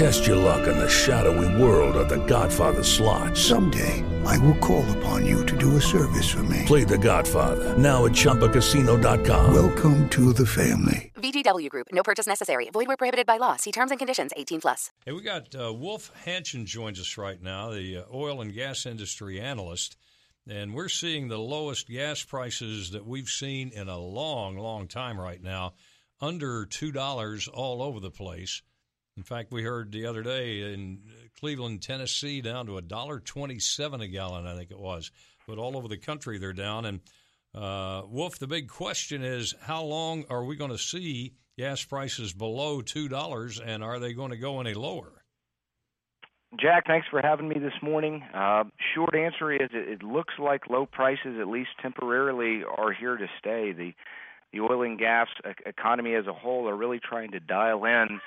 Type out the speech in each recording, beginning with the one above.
Test your luck in the shadowy world of The Godfather slot. Someday, I will call upon you to do a service for me. Play The Godfather now at ChumbaCasino.com. Welcome to the family. VGW Group. No purchase necessary. Void where prohibited by law. See terms and conditions. 18 plus. Hey, we got uh, Wolf Hanschen joins us right now, the uh, oil and gas industry analyst, and we're seeing the lowest gas prices that we've seen in a long, long time right now, under two dollars all over the place. In fact, we heard the other day in Cleveland, Tennessee, down to a dollar twenty-seven a gallon, I think it was. But all over the country, they're down. And uh, Wolf, the big question is, how long are we going to see gas prices below two dollars, and are they going to go any lower? Jack, thanks for having me this morning. Uh, short answer is it, it looks like low prices, at least temporarily, are here to stay. The the oil and gas economy as a whole are really trying to dial in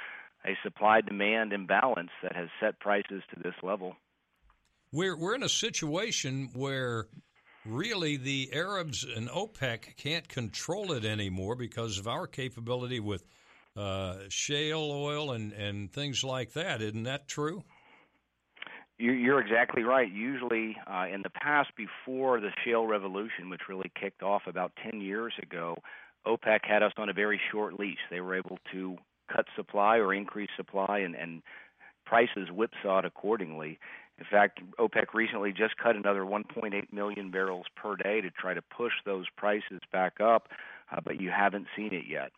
a supply demand imbalance that has set prices to this level. We're we're in a situation where really the Arabs and OPEC can't control it anymore because of our capability with uh, shale oil and, and things like that. Isn't that true? You're exactly right. Usually, uh, in the past, before the shale revolution, which really kicked off about 10 years ago, OPEC had us on a very short leash. They were able to cut supply or increase supply, and, and prices whipsawed accordingly. In fact, OPEC recently just cut another 1.8 million barrels per day to try to push those prices back up, uh, but you haven't seen it yet.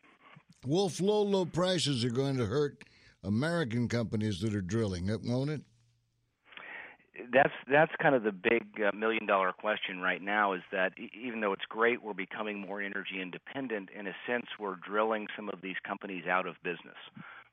Wolf, low, low prices are going to hurt American companies that are drilling, won't it? That's that's kind of the big uh, million dollar question right now is that even though it's great we're becoming more energy independent. In a sense we're drilling some of these companies out of business.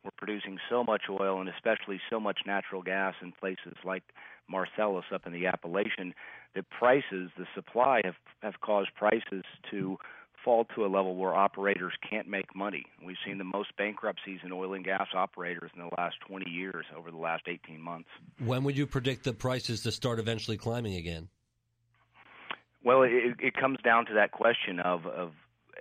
We're producing so much oil and especially so much natural gas in places like Marcellus up in the Appalachian that prices the supply have have caused prices to fall to a level where operators can't make money. We've seen the most bankruptcies in oil and gas operators in the last 20 years over the last 18 months. When would you predict the prices to start eventually climbing again? Well, it, it comes down to that question of, of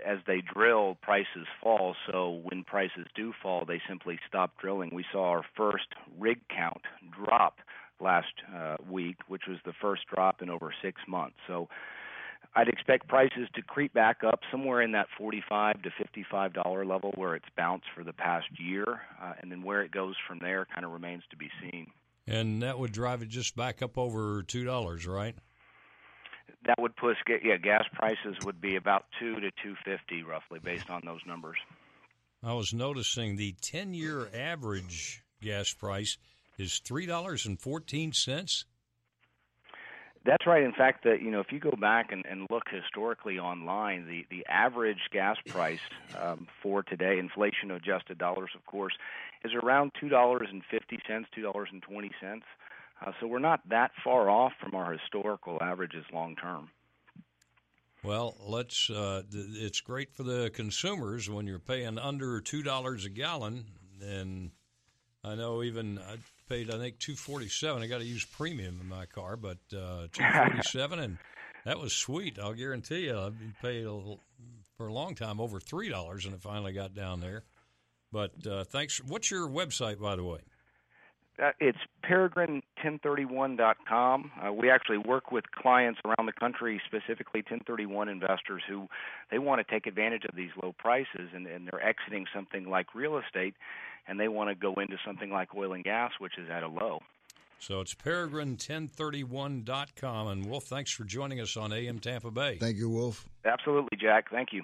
as they drill, prices fall. So when prices do fall, they simply stop drilling. We saw our first rig count drop last uh, week, which was the first drop in over six months. So I'd expect prices to creep back up somewhere in that $45-$55 level where it's bounced for the past year. Uh, and then where it goes from there kind of remains to be seen. And that would drive it just back up over $2, right? That would push, yeah, gas prices would be about 2 to 250 roughly based on those numbers. I was noticing the 10 year average gas price is $3.14. That's right. In fact, that you know, if you go back and, and look historically online, the the average gas price um, for today, inflation adjusted dollars, of course, is around two dollars and fifty cents, two dollars and twenty cents. Uh, so we're not that far off from our historical averages long term. Well, let's. Uh, it's great for the consumers when you're paying under two dollars a gallon, and I know even I paid I think two forty seven. I got to use premium in my car, but uh, two forty seven, and that was sweet. I'll guarantee you, I've been paid a little, for a long time over three dollars, and it finally got down there. But uh, thanks. What's your website, by the way? Uh, it's peregrine1031.com. Uh, we actually work with clients around the country, specifically 1031 investors who they want to take advantage of these low prices and, and they're exiting something like real estate and they want to go into something like oil and gas, which is at a low. So it's peregrine1031.com. And Wolf, thanks for joining us on AM Tampa Bay. Thank you, Wolf. Absolutely, Jack. Thank you.